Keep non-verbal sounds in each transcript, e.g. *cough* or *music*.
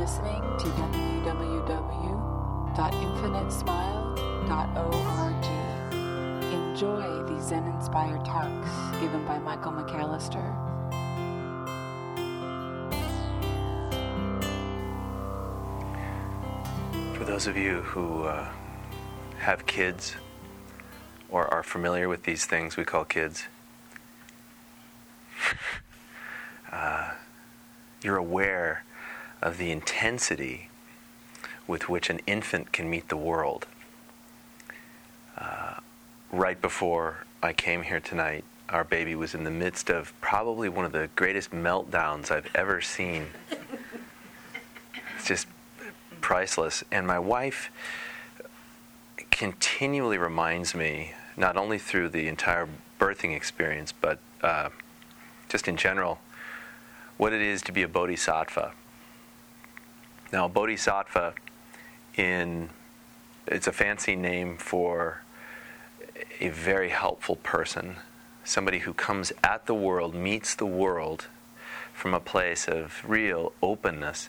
listening to www.infinitesmile.org. Enjoy these Zen inspired talks given by Michael McAllister. For those of you who uh, have kids or are familiar with these things we call kids, *laughs* uh, you're aware of the intensity with which an infant can meet the world. Uh, right before I came here tonight, our baby was in the midst of probably one of the greatest meltdowns I've ever seen. It's just priceless. And my wife continually reminds me, not only through the entire birthing experience, but uh, just in general, what it is to be a bodhisattva. Now, bodhisattva in it's a fancy name for a very helpful person, somebody who comes at the world, meets the world from a place of real openness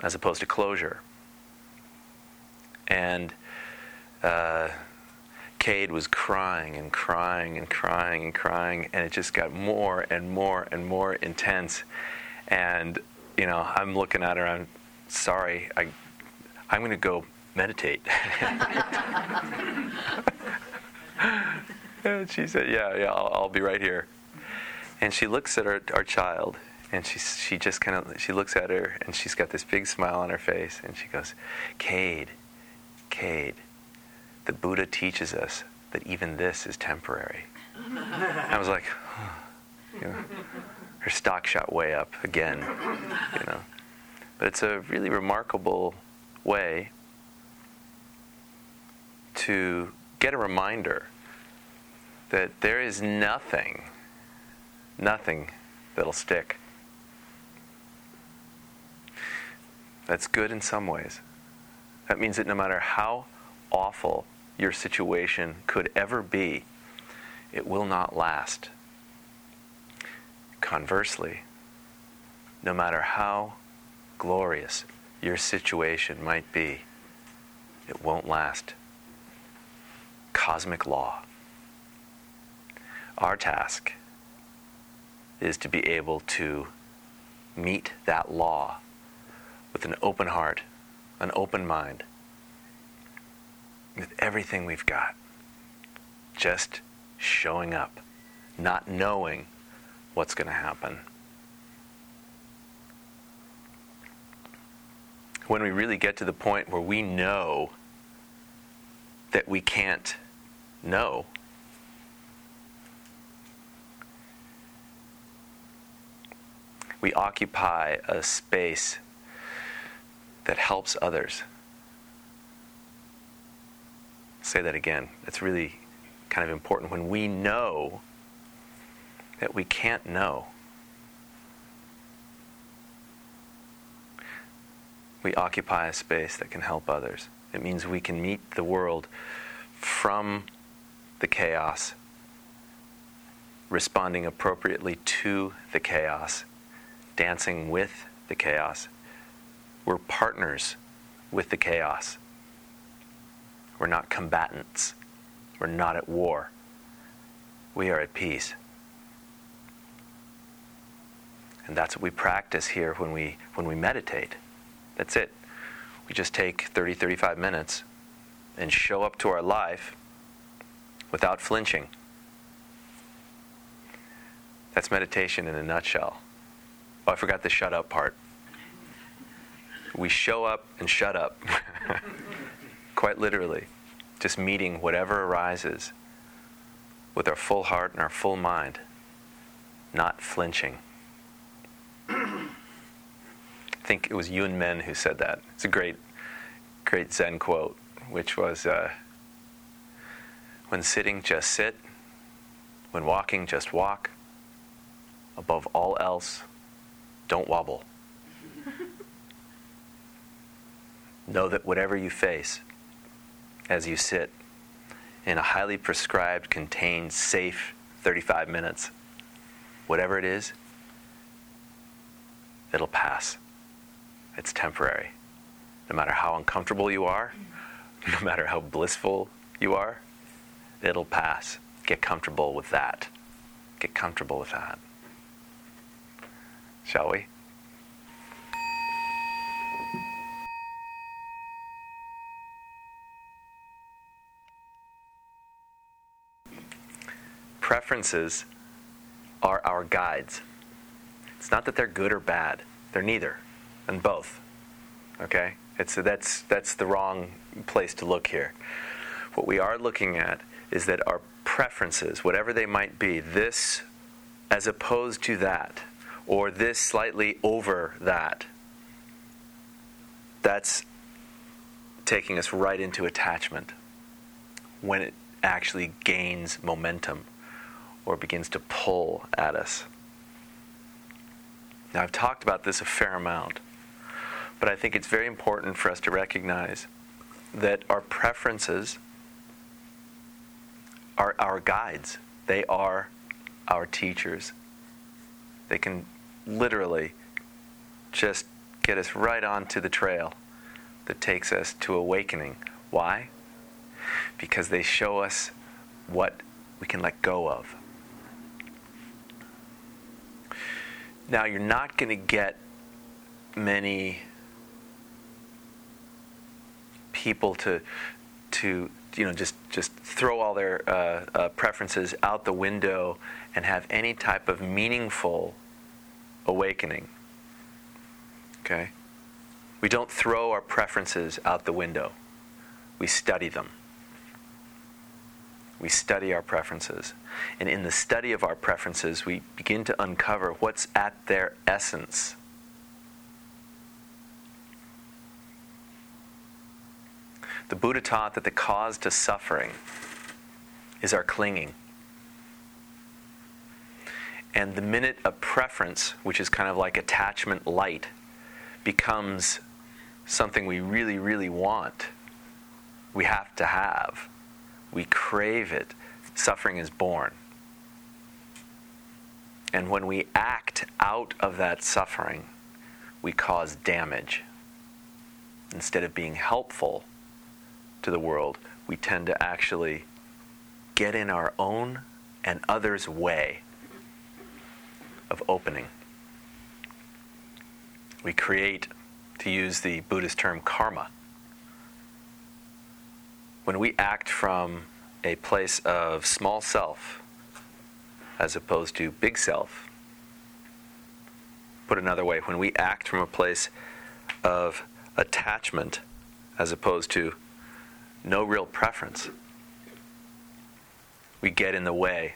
as opposed to closure. And uh, Cade was crying and crying and crying and crying, and it just got more and more and more intense. And you know, I'm looking at her. I'm sorry. I, I'm going to go meditate. *laughs* and she said, "Yeah, yeah, I'll, I'll, be right here." And she looks at our, our child, and she she just kind of she looks at her, and she's got this big smile on her face, and she goes, "Cade, Cade, the Buddha teaches us that even this is temporary." I was like, know, her stock shot way up again, you know. But it's a really remarkable way to get a reminder that there is nothing, nothing that'll stick. That's good in some ways. That means that no matter how awful your situation could ever be, it will not last. Conversely, no matter how glorious your situation might be, it won't last. Cosmic law. Our task is to be able to meet that law with an open heart, an open mind, with everything we've got. Just showing up, not knowing what's going to happen. when we really get to the point where we know that we can't know, we occupy a space that helps others. Say that again. It's really kind of important. When we know that we can't know, we occupy a space that can help others. It means we can meet the world from the chaos, responding appropriately to the chaos, dancing with the chaos. We're partners with the chaos. We're not combatants. We're not at war. We are at peace. And that's what we practice here when we, when we meditate. That's it. We just take 30, 35 minutes and show up to our life without flinching. That's meditation in a nutshell. Oh, I forgot the shut up part. We show up and shut up. *laughs* Quite literally. Just meeting whatever arises with our full heart and our full mind, not flinching think it was Yun Men who said that. It's a great, great Zen quote, which was uh, When sitting, just sit. When walking, just walk. Above all else, don't wobble. *laughs* know that whatever you face as you sit in a highly prescribed, contained, safe 35 minutes, whatever it is, it'll pass it's temporary. No matter how uncomfortable you are, no matter how blissful you are, it'll pass. Get comfortable with that. Get comfortable with that. Shall we? Preferences are our guides. It's not that they're good or bad. They're neither, and both. Okay? It's, that's, that's the wrong place to look here. What we are looking at is that our preferences, whatever they might be, this as opposed to that, or this slightly over that, that's taking us right into attachment when it actually gains momentum or begins to pull at us. Now, I've talked about this a fair amount, but I think it's very important for us to recognize that our preferences are our guides, they are our teachers. They can literally just get us right onto the trail that takes us to awakening. Why? Because they show us what we can let go of. Now, you're not going to get many people to to you know just just throw all their uh, uh, preferences out the window and have any type of meaningful awakening. Okay, we don't throw our preferences out the window. We study them. We study our preferences. And in the study of our preferences, we begin to uncover what's at their essence. The Buddha taught that the cause to suffering is our clinging. And the minute a preference, which is kind of like attachment light, becomes something we really, really want, we have to have, we crave it, suffering is born. And when we act out of that suffering, we cause damage. Instead of being helpful to the world, we tend to actually get in our own and others' way of opening. We create, to use the Buddhist term, karma. When we act from a place of small self as opposed to big self, put another way, when we act from a place of attachment as opposed to no real preference, we get in the way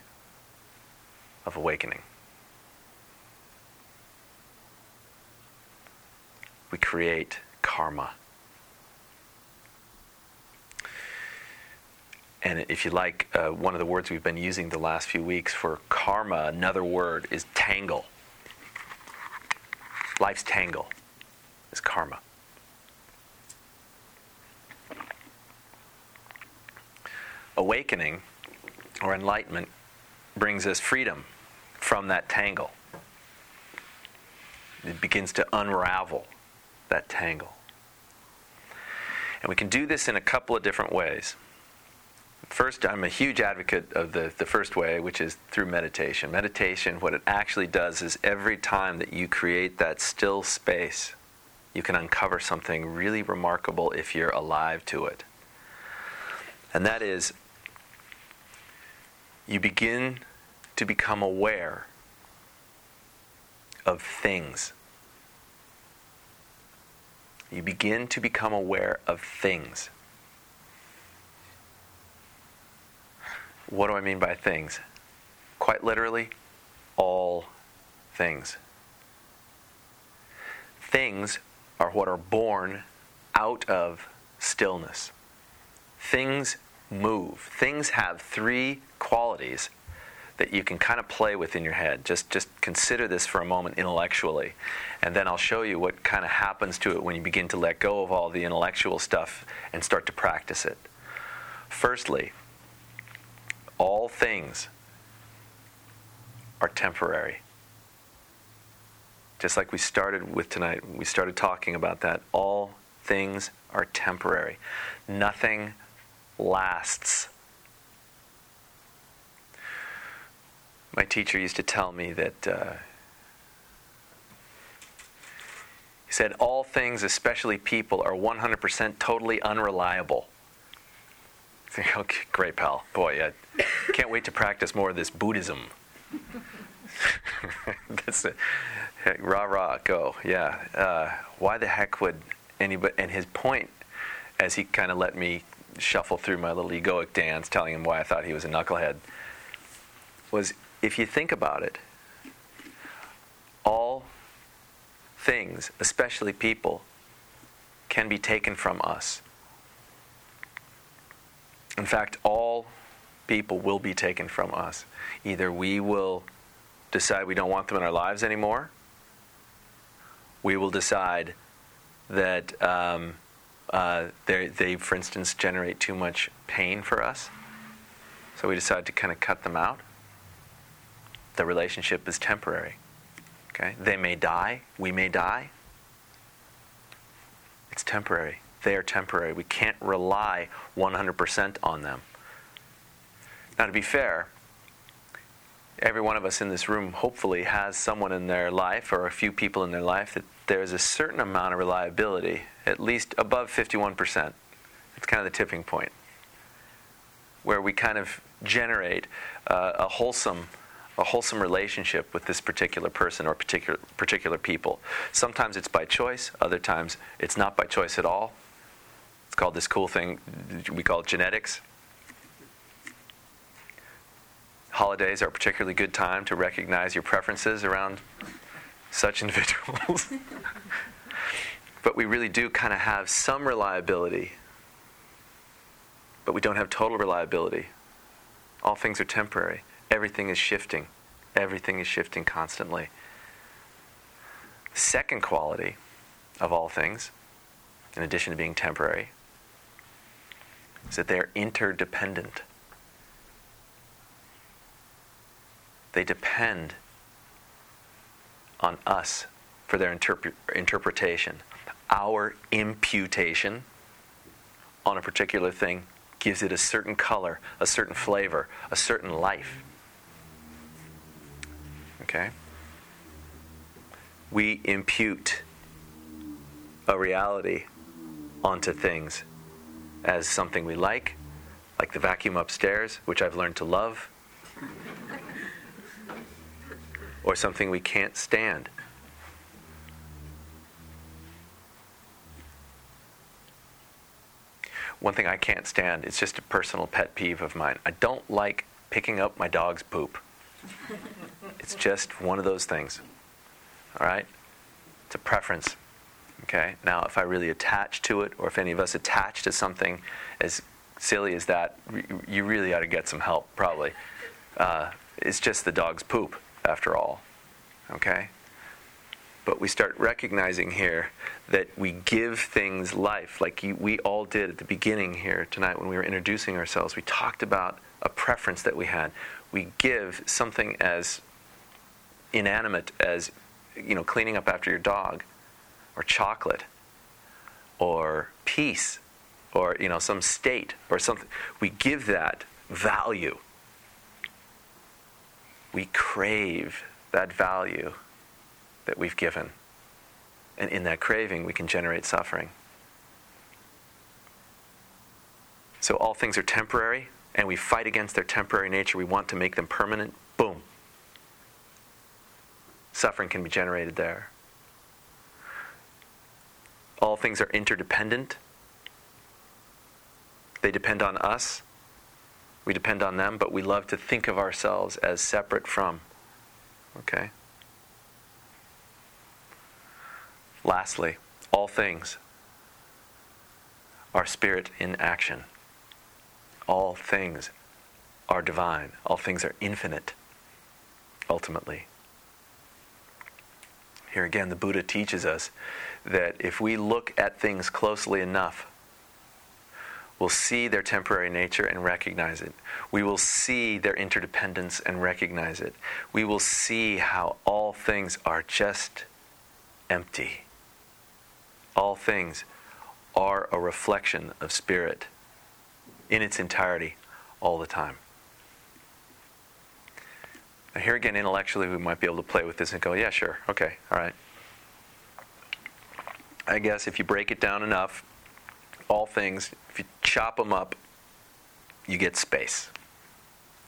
of awakening. We create karma. And if you like, uh, one of the words we've been using the last few weeks for karma, another word is tangle. Life's tangle is karma. Awakening or enlightenment brings us freedom from that tangle. It begins to unravel that tangle. And we can do this in a couple of different ways. First, I'm a huge advocate of the, the first way, which is through meditation. Meditation, what it actually does is every time that you create that still space, you can uncover something really remarkable if you're alive to it. And that is, you begin to become aware of things. You begin to become aware of things. What do I mean by things? Quite literally, all things. Things are what are born out of stillness. Things move. Things have three qualities that you can kind of play with in your head. Just just consider this for a moment intellectually, and then I'll show you what kind of happens to it when you begin to let go of all the intellectual stuff and start to practice it. Firstly, all things are temporary. just like we started with tonight. We started talking about that. All things are temporary, nothing lasts. My teacher used to tell me that. Uh, he said, All things, especially people, are 100% totally unreliable. *laughs* Okay, great, pal. Boy, I can't wait to practice more of this Buddhism. *laughs* That's it. Rah rah, go. Yeah. Uh, why the heck would anybody? And his point, as he kind of let me shuffle through my little egoic dance, telling him why I thought he was a knucklehead, was if you think about it, all things, especially people, can be taken from us. In fact, all people will be taken from us. Either we will decide we don't want them in our lives anymore, we will decide that um, uh, they, for instance, generate too much pain for us. So we decide to kind of cut them out. The relationship is temporary. Okay? They may die, we may die. It's temporary. They are temporary. We can't rely 100% on them. Now, to be fair, every one of us in this room hopefully has someone in their life or a few people in their life that there's a certain amount of reliability, at least above 51%. It's kind of the tipping point where we kind of generate uh, a wholesome a wholesome relationship with this particular person or particular particular people. Sometimes it's by choice, other times it's not by choice at all. It's called this cool thing, we call it genetics. Holidays are a particularly good time to recognize your preferences around such *laughs* individuals. but we really do kind of have some reliability, but we don't have total reliability. All things are temporary, everything is shifting. Everything is shifting constantly. Second quality of all things, in addition to being temporary, is that they're interdependent. They depend on us for their interp- interpretation. Our imputation on a particular thing gives it a certain color, a certain flavor, a certain life. Okay? We impute a reality onto things as something we like, like the vacuum upstairs, which I've learned to love, or something we can't stand. One thing I can't stand, it's just a personal pet peeve of mine. I don't like picking up my dog's poop. It's just one of those things. All right? It's a preference. Okay? Now, if I really attach to it, or if any of us attach to something as silly as that, you really ought to get some help, probably. Uh, it's just the dog's poop, after all. Okay? But we start recognizing here that we give things life, like we all did at the beginning here tonight when we were introducing ourselves. We talked about a preference that we had. We give something as inanimate as, you know, cleaning up after your dog or chocolate or peace or you know some state or something we give that value we crave that value that we've given. And in that craving we can generate suffering. So all things are temporary and we fight against their temporary nature. We want to make them permanent. Boom. Suffering can be generated there. All things are interdependent. They depend on us. We depend on them, but we love to think of ourselves as separate from. Okay? Lastly, all things are spirit in action. All things are divine. All things are infinite, ultimately. Here again, the Buddha teaches us that if we look at things closely enough, we'll see their temporary nature and recognize it. We will see their interdependence and recognize it. We will see how all things are just empty. All things are a reflection of spirit in its entirety all the time. Now, here again, intellectually, we might be able to play with this and go, yeah, sure, okay, all right. I guess if you break it down enough, all things, if you chop them up, you get space.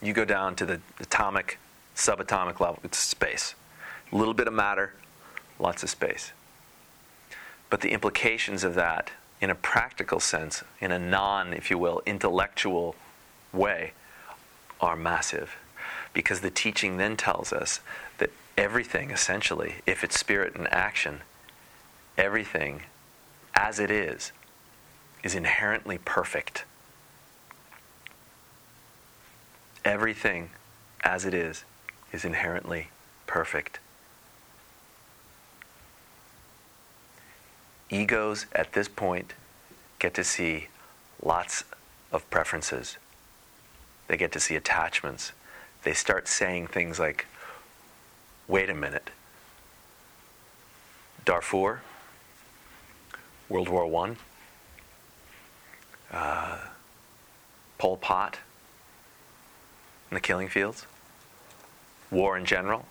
You go down to the atomic, subatomic level, it's space. A little bit of matter, lots of space. But the implications of that, in a practical sense, in a non, if you will, intellectual way, are massive. Because the teaching then tells us that everything, essentially, if it's spirit and action, everything as it is, is inherently perfect. Everything as it is is inherently perfect. Egos at this point get to see lots of preferences. They get to see attachments. They start saying things like, wait a minute, Darfur, World War I, uh, Pol Pot, and the killing fields, war in general?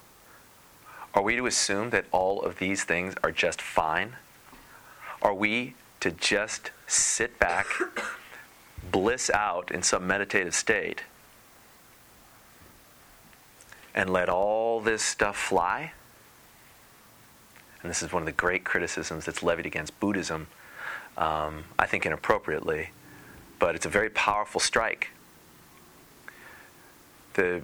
Are we to assume that all of these things are just fine? Are we to just sit back, *coughs* bliss out in some meditative state, and let all this stuff fly? And this is one of the great criticisms that's levied against Buddhism, um, I think inappropriately, but it's a very powerful strike the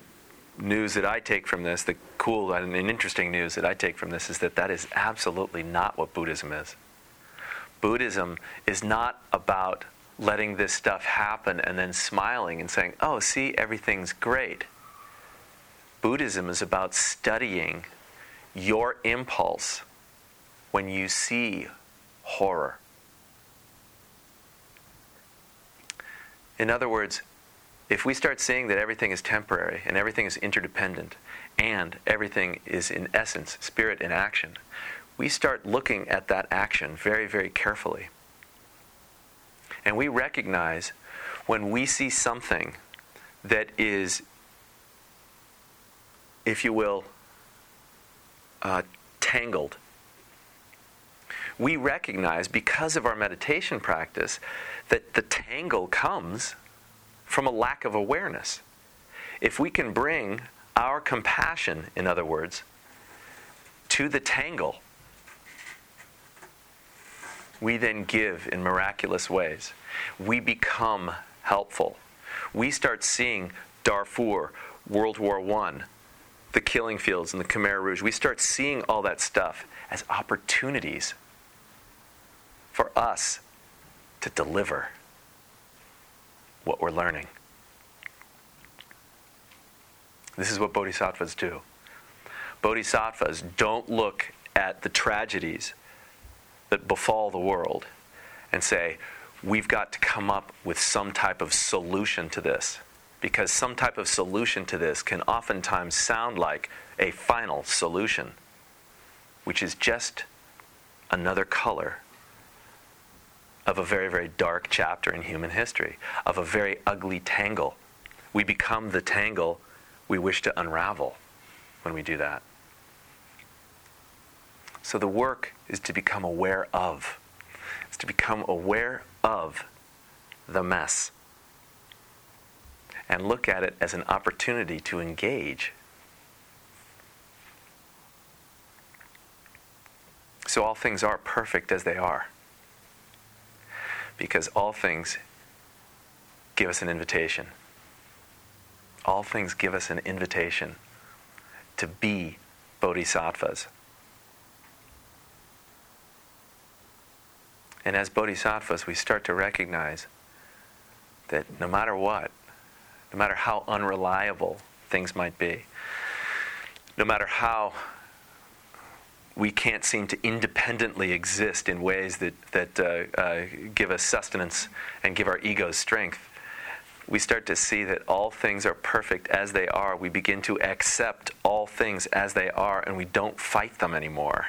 news that I take from this, the cool and interesting news that I take from this, is that that is absolutely not what Buddhism is. Buddhism is not about letting this stuff happen and then smiling and saying, oh, see, everything's great. Buddhism is about studying your impulse when you see horror. In other words, if we start seeing that everything is temporary and everything is interdependent and everything is in essence spirit in action, we start looking at that action very, very carefully. And we recognize when we see something that is, if you will, uh, tangled. We recognize because of our meditation practice that the tangle comes from a lack of awareness. If we can bring our compassion, in other words, to the tangle, we then give in miraculous ways. We become helpful. We start seeing Darfur, World War I, the killing fields, and the Khmer Rouge. We start seeing all that stuff as opportunities for us to deliver what we're learning. This is what bodhisattvas do. Bodhisattvas don't look at the tragedies that befall the world and say, we've got to come up with some type of solution to this. Because some type of solution to this can oftentimes sound like a final solution, which is just another color of a very, very dark chapter in human history, of a very ugly tangle. We become the tangle we wish to unravel when we do that. So the work is to become aware of. It's to become aware of the mess and look at it as an opportunity to engage. So all things are perfect as they are because all things give us an invitation. All things give us an invitation to be bodhisattvas. And as bodhisattvas, we start to recognize that no matter what, no matter how unreliable things might be, no matter how we can't seem to independently exist in ways that, that uh, uh, give us sustenance and give our egos strength. We start to see that all things are perfect as they are. We begin to accept all things as they are, and we don't fight them anymore.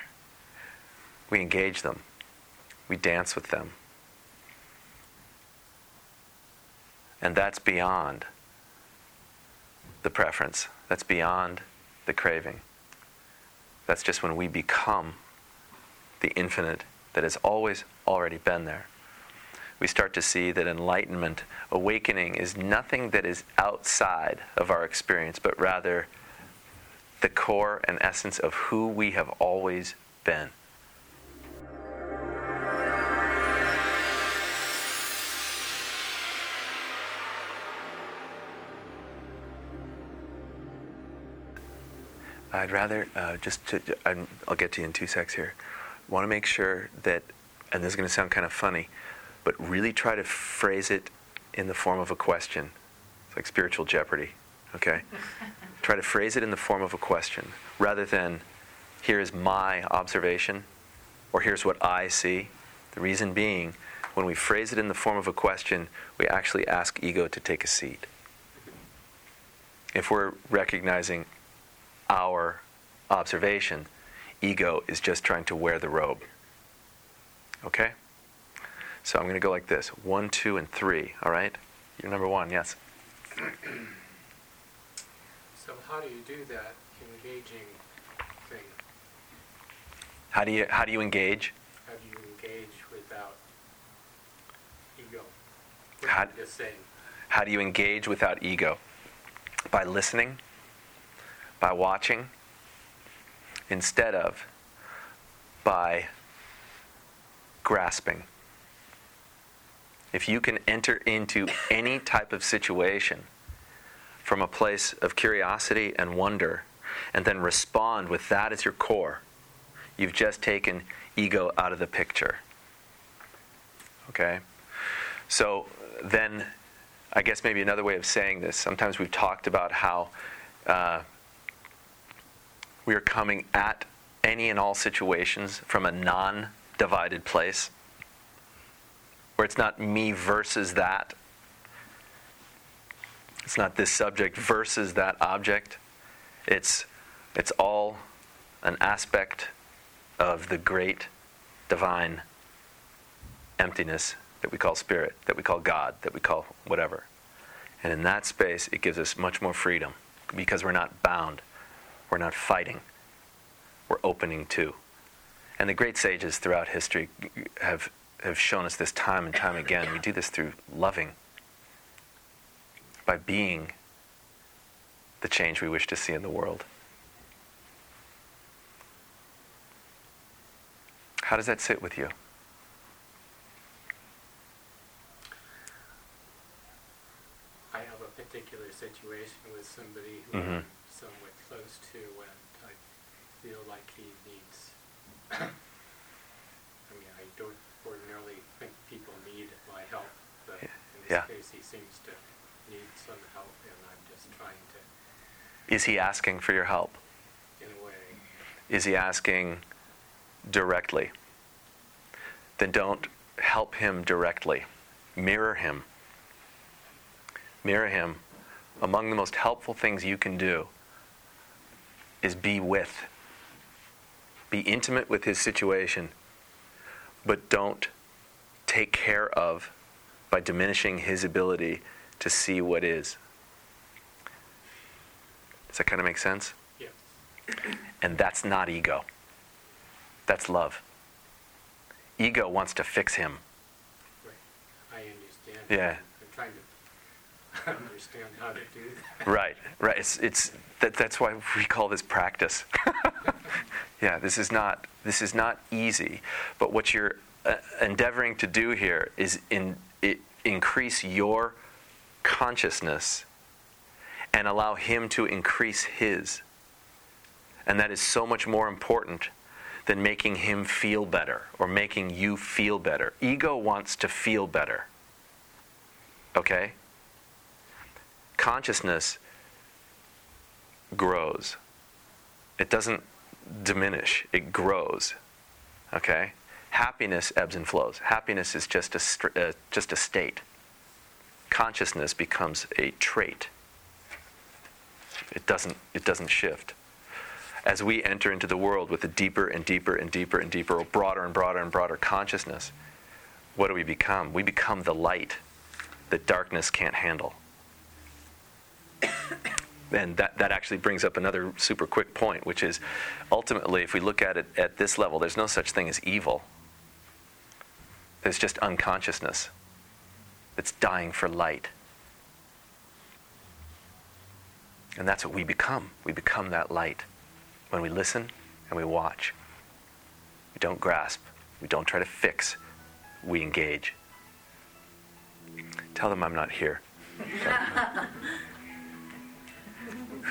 we engage them, we dance with them. And that's beyond the preference, that's beyond the craving. That's just when we become the infinite that has always already been there. We start to see that enlightenment, awakening, is nothing that is outside of our experience, but rather the core and essence of who we have always been. I'd rather uh, just to, I'll get to you in two secs here. Want to make sure that, and this is going to sound kind of funny, but really try to phrase it in the form of a question. It's like spiritual jeopardy, okay? *laughs* try to phrase it in the form of a question rather than, here is my observation or here's what I see. The reason being, when we phrase it in the form of a question, we actually ask ego to take a seat. If we're recognizing our observation, ego is just trying to wear the robe. Okay? So I'm going to go like this one, two, and three. All right? You're number one, yes. so, how do you do that engaging thing? How do you, how do you engage? How do you engage without ego? What How, just saying. how do you engage without ego? By listening by watching instead of by grasping. If you can enter into any type of situation from a place of curiosity and wonder, and then respond with that as your core, you've just taken ego out of the picture. Okay? So then, I guess maybe another way of saying this, sometimes we've talked about how. Uh, we are coming at any and all situations from a non divided place, where it's not me versus that. It's not this subject versus that object. It's, it's all an aspect of the great divine emptiness that we call spirit, that we call God, that we call whatever. And in that space, it gives us much more freedom because we're not bound we're not fighting, we're opening to. And the great sages throughout history have, have shown us this time and time again. We do this through loving, by being the change we wish to see in the world. How does that sit with you? I have a particular situation with somebody who mm-hmm close to when I feel like he needs. *coughs* I mean, I don't ordinarily think people need my help, but in this yeah. case, he seems to need some help, and I'm just trying to. Is he asking for your help? In a way. Is he asking directly? Then don't help him directly. Mirror him. Mirror him. Among the most helpful things you can do is be with. Be intimate with his situation, but don't take care of by diminishing his ability to see what is. Does that kind of make sense? Yeah. And that's not ego. That's love. Ego wants to fix him. Right. I understand. Yeah. I'm trying to understand how to do that. Right, right. It's, it's that, that's why we call this practice. *laughs* yeah, this is not this is not easy. But what you're uh, endeavoring to do here is in, it, increase your consciousness and allow him to increase his. And that is so much more important than making him feel better or making you feel better. Ego wants to feel better. Okay? Consciousness grows. It doesn't diminish, it grows. Okay? Happiness ebbs and flows. Happiness is just a, uh, just a state. Consciousness becomes a trait. It doesn't, it doesn't shift. as we enter into the world with a deeper and deeper and deeper and deeper, or broader and broader and broader consciousness, what do we become? We become the light that darkness can't handle. And that, that actually brings up another super quick point, which is ultimately, if we look at it at this level, there's no such thing as evil. There's just unconsciousness that's dying for light. And that's what we become. We become that light when we listen and we watch. We don't grasp, we don't try to fix, we engage. Tell them I'm not here. *laughs*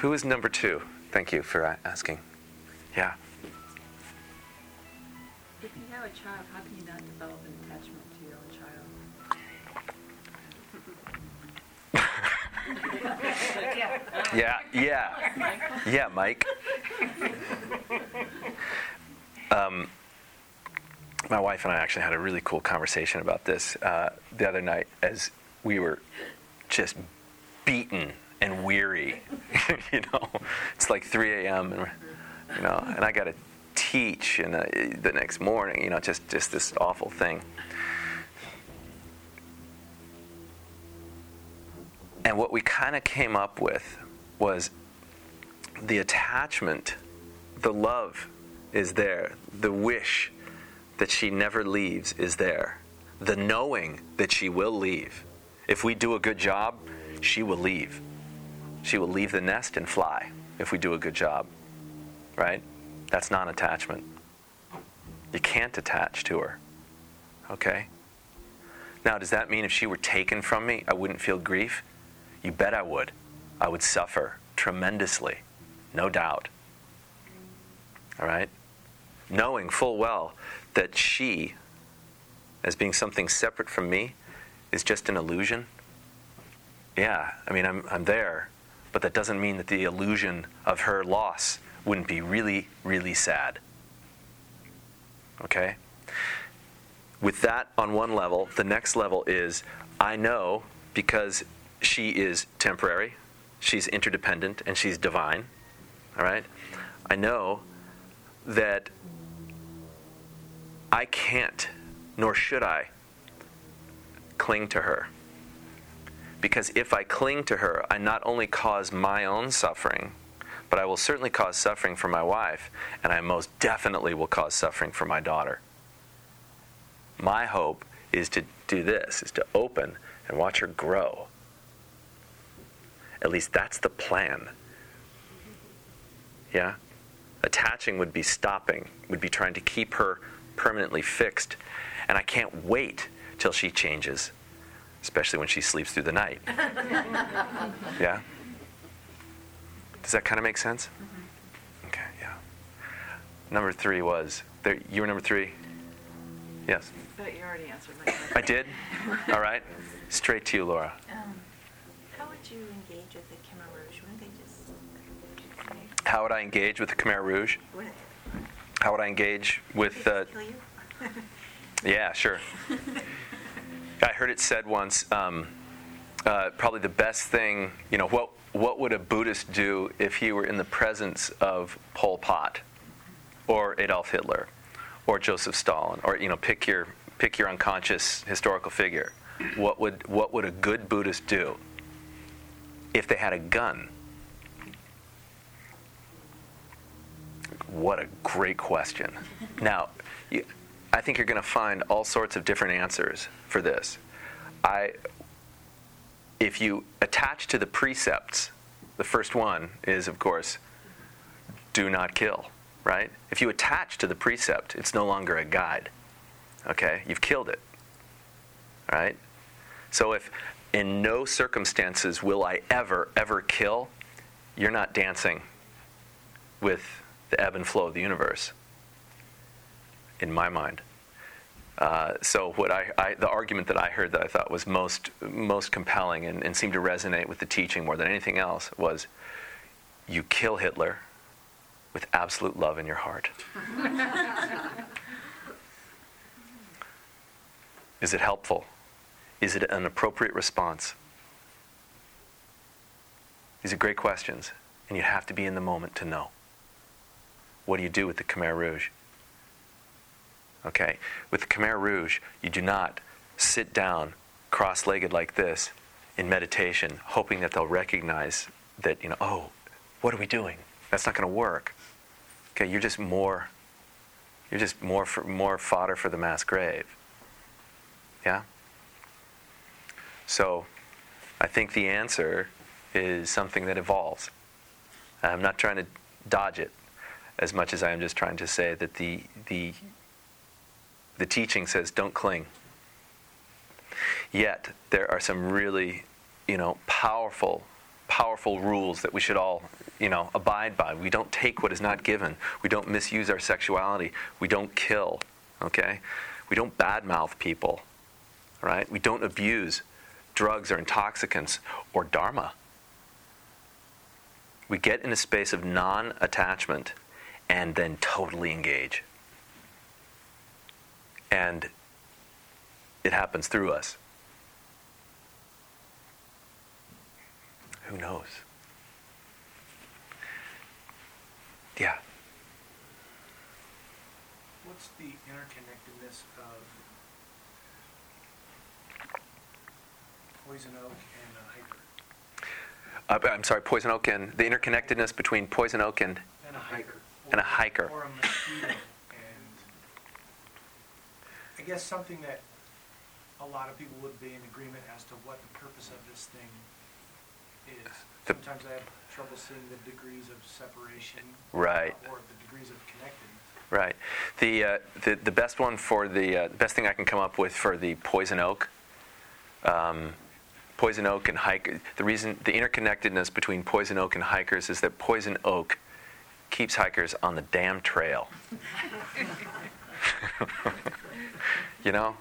Who is number two? Thank you for asking. Yeah. If you have a child, how can you not develop an attachment to your own child? yeah, yeah, yeah, Mike. Um, my wife and I actually had a really cool conversation about this uh, the other night as we were just beaten and weary. *laughs* you know, it's like 3 a.m. and you know, and I got to teach and the next morning. You know, just just this awful thing. And what we kind of came up with was the attachment, the love is there, the wish that she never leaves is there, the knowing that she will leave. If we do a good job, she will leave. She will leave the nest and fly if we do a good job. Right? That's non attachment. You can't attach to her. Okay? Now, does that mean if she were taken from me, I wouldn't feel grief? You bet I would. I would suffer tremendously, no doubt. All right? Knowing full well that she, as being something separate from me, is just an illusion. Yeah, I mean, I'm, I'm there, but that doesn't mean that the illusion of her loss wouldn't be really, really sad. Okay? With that on one level, the next level is I know because she is temporary, she's interdependent, and she's divine. All right? I know that I can't, nor should I, cling to her. Because if I cling to her, I not only cause my own suffering, but I will certainly cause suffering for my wife, and I most definitely will cause suffering for my daughter. My hope is to do this, is to open and watch her grow. At least that's the plan. Yeah? Attaching would be stopping, would be trying to keep her permanently fixed. And I can't wait till she changes especially when she sleeps through the night. *laughs* yeah? Does that kind of make sense? Mm-hmm. Okay, yeah. Number three was, there, you were number three? Yes. But you already answered my question. I did? *laughs* All right. Straight to you, Laura. Um, how would you engage with the Khmer Rouge? Wouldn't they just. How would I engage with the Khmer Rouge? Would it, How would I engage with. Uh, kill you? *laughs* yeah, sure. I heard it said once. Um, uh, probably the best thing, you know, what what would a Buddhist do if he were in the presence of Pol Pot, or Adolf Hitler, or Joseph Stalin, or you know, pick your pick your unconscious historical figure. What would what would a good Buddhist do if they had a gun? What a great question. Now, you, I think you're going to find all sorts of different answers for this. I, if you attach to the precepts, the first one is, of course, do not kill, right? If you attach to the precept, it's no longer a guide. Okay? You've killed it. right? So if in no circumstances will I ever, ever kill, you're not dancing with the ebb and flow of the universe in my mind. Uh, so what I, I, the argument that I heard that I thought was most most compelling and, and seemed to resonate with the teaching more than anything else was, you kill Hitler with absolute love in your heart. *laughs* Is it helpful? Is it an appropriate response? These are great questions, and you have to be in the moment to know. what do you do with the Khmer Rouge? Okay? With the Khmer Rouge, you do not sit down cross legged like this in meditation, hoping that they'll recognize that, you know, oh, what are we doing? That's not going to work. Okay, you're just more, you're just more, for, more fodder for the mass grave. Yeah? So I think the answer is something that evolves. I'm not trying to dodge it as much as I am just trying to say that the, the, the teaching says don't cling. Yet there are some really, you know, powerful, powerful rules that we should all, you know, abide by. We don't take what is not given. We don't misuse our sexuality. We don't kill. Okay? We don't badmouth people. Right? We don't abuse drugs or intoxicants or dharma. We get in a space of non attachment and then totally engage. And it happens through us. Who knows? Yeah. What's the interconnectedness of poison oak and a hiker? Uh, I'm sorry, poison oak and the interconnectedness between poison oak and And a hiker. And a hiker. Or a mosquito. And I guess something that a lot of people would be in agreement as to what the purpose of this thing is. The- Sometimes I have trouble seeing the degrees of separation. Right. Or the degrees of connectedness. Right. The, uh, the, the best one for the uh, best thing I can come up with for the poison oak, um, poison oak and hike. The reason the interconnectedness between poison oak and hikers is that poison oak keeps hikers on the damn trail. *laughs* *laughs* you know.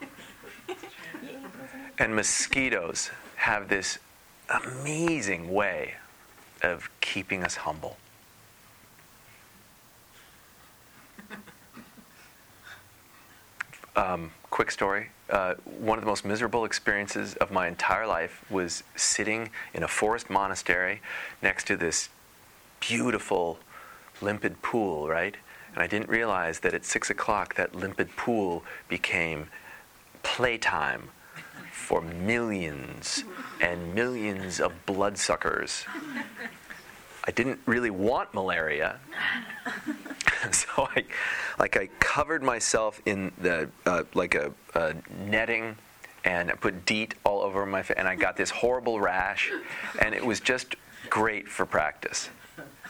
And mosquitoes have this amazing way of keeping us humble. um, quick story. Uh, one of the most miserable experiences of my entire life was sitting in a forest monastery next to this beautiful, limpid pool, right? And I didn't realize that at six o'clock that limpid pool became playtime for millions and millions of bloodsuckers. I didn't really want malaria. *laughs* so I, like I covered myself in the uh, like a, a netting, and I put DEET all over my face, and I got this horrible rash, and it was just great for practice.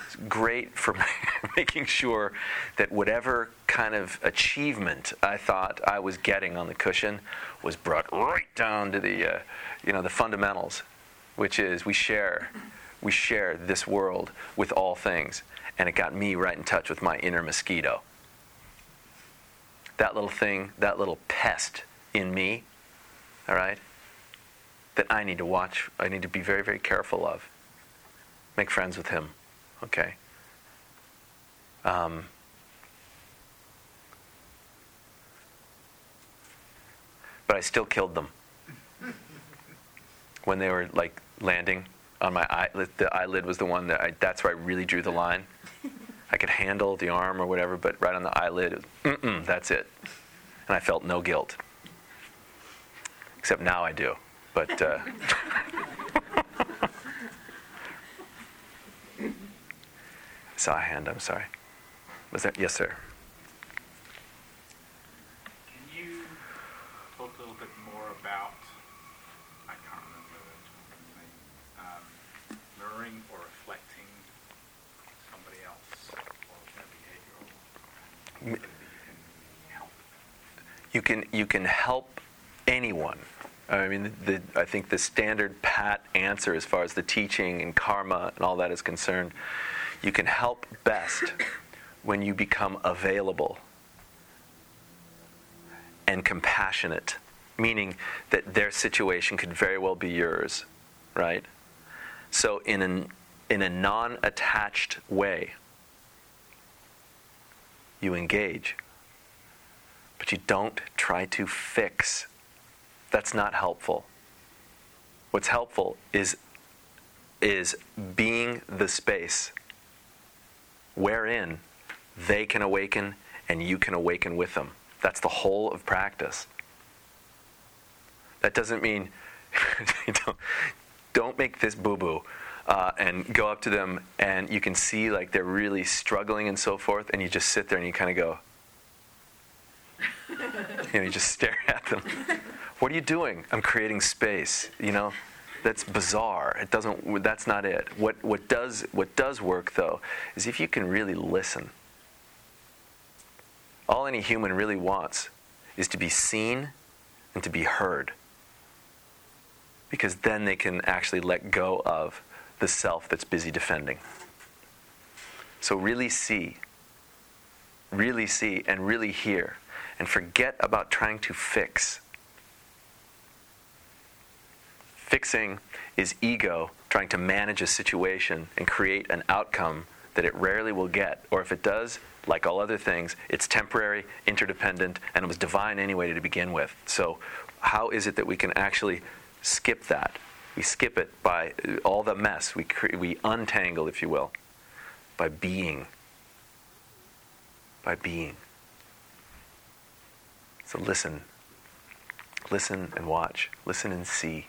It's great for *laughs* making sure that whatever kind of achievement I thought I was getting on the cushion was brought right down to the, uh, you know, the fundamentals, which is we share, we share this world with all things and it got me right in touch with my inner mosquito. That little thing, that little pest in me, all right, that I need to watch, I need to be very, very careful of. Make friends with him, okay? Um, but I still killed them when they were like landing on my eyelid. The eyelid was the one that I, that's where I really drew the line. I could handle the arm or whatever, but right on the eyelid, that's it. And I felt no guilt. Except now I do. But uh, *laughs* saw a hand. I'm sorry. Was that yes, sir? Can you talk a little bit more about, I can't remember the name, um, mirroring or reflecting somebody else or their behavioral and Mi- that you can help? you can you can help anyone. I mean, the, I think the standard pat answer, as far as the teaching and karma and all that is concerned, you can help best when you become available and compassionate, meaning that their situation could very well be yours, right? So, in an in a non-attached way, you engage but you don't try to fix. That's not helpful. What's helpful is, is being the space wherein they can awaken and you can awaken with them. That's the whole of practice. That doesn't mean *laughs* don't, don't make this boo boo. Uh, and go up to them, and you can see like they're really struggling and so forth, and you just sit there and you kind of go, *laughs* you know, you just stare at them. What are you doing? I'm creating space. You know, that's bizarre. It doesn't. That's not it. What what does what does work though is if you can really listen. All any human really wants is to be seen and to be heard. Because then they can actually let go of the self that's busy defending. So really see, really see, and really hear, and forget about trying to fix. Fixing is ego trying to manage a situation and create an outcome that it rarely will get. Or if it does, like all other things, it's temporary, interdependent, and it was divine anyway to begin with. So, how is it that we can actually skip that? We skip it by uh, all the mess. We, cre- we untangle, if you will, by being. By being. So listen. Listen and watch. Listen and see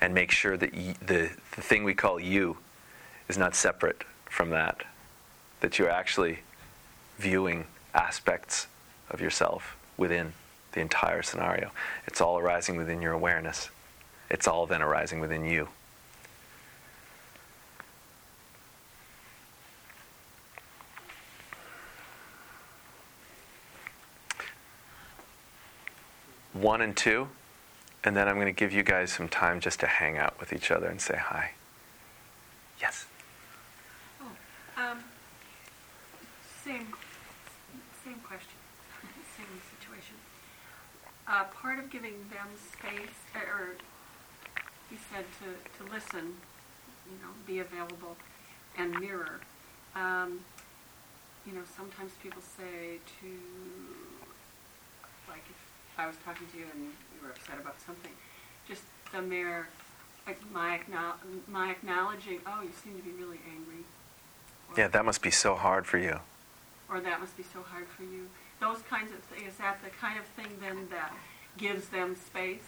and make sure that y- the, the thing we call you is not separate from that. That you're actually viewing aspects of yourself within the entire scenario. It's all arising within your awareness, it's all then arising within you. One and two. And then I'm going to give you guys some time just to hang out with each other and say hi. Yes. Oh, um, same, same question, *laughs* same situation. Uh, part of giving them space, or you said to, to listen, you know, be available and mirror. Um, you know, sometimes people say to, like, if I was talking to you and you were upset about something, just the mere, like my, acknow- my acknowledging, oh, you seem to be really angry. Or, Yeah, that must be so hard for you. Or that must be so hard for you. Those kinds of things, is that the kind of thing then that gives them space?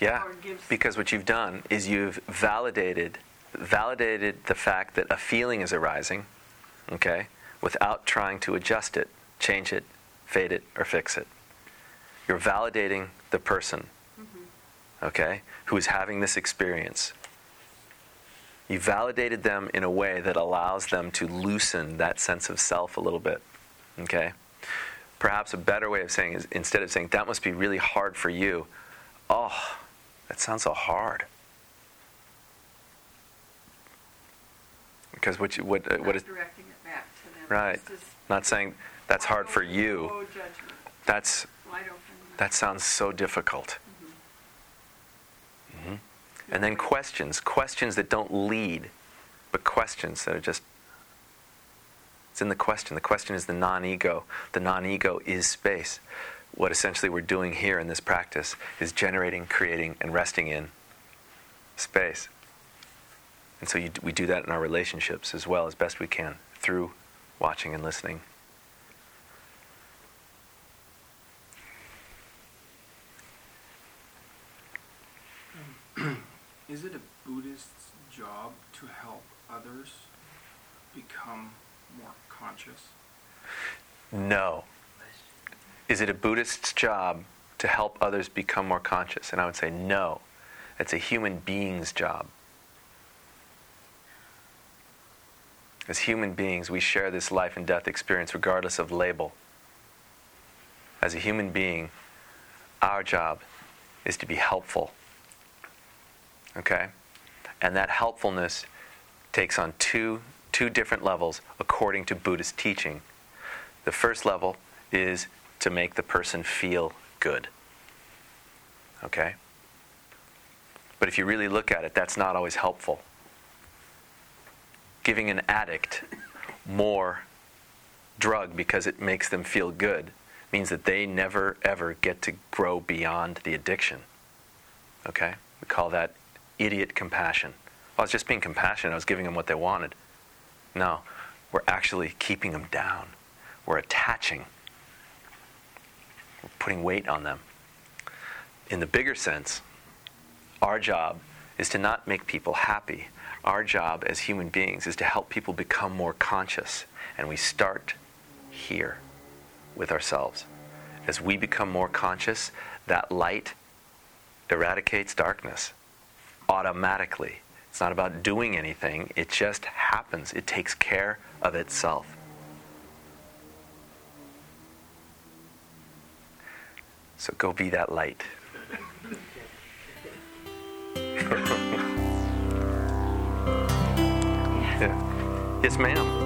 Yeah, Or gives- because what you've done is you've validated validated the fact that a feeling is arising, okay, without trying to adjust it, change it, fade it, or fix it. You're validating the person, okay, who is having this experience. You validated them in a way that allows them to loosen that sense of self a little bit, okay? Perhaps a better way of saying is instead of saying, that must be really hard for you, oh, that sounds so hard. Because what, you, what, uh, what is, directing it back to them. right, not saying that's hard for you, judgment, that's. That sounds so difficult. Mhm. And then questions, questions that don't lead, but questions that are just, it's in the question. The question is the non ego. The non ego is space. What essentially we're doing here in this practice is generating, creating, and resting in space. And so you, we do that in our relationships as well as best we can through watching and listening. Is it a Buddhist's job to help others become more No. Is it a Buddhist's job to help others become more conscious? And I would say no. It's a human being's job. As human beings, we share this life and death experience regardless of label. As a human being, our job is to be helpful. Okay? And that helpfulness takes on two, two different levels according to Buddhist teaching. The first level is to make the person feel good. Okay? But if you really look at it, that's not always helpful. Giving an addict more drug because it makes them feel good means that they never ever get to grow beyond the addiction. Okay? We call that idiot compassion. I was just being compassionate. I was giving them what they wanted. No. we're actually keeping them down. We're attaching, we're putting weight on them. In the bigger sense, our job is to not make people happy. Our job as human beings is to help people become more conscious. And we start here with ourselves. As we become more conscious, that light eradicates darkness automatically. It's not about doing anything, it just happens. It takes care of itself. So go be that light. *laughs* yeah. Yes, ma'am.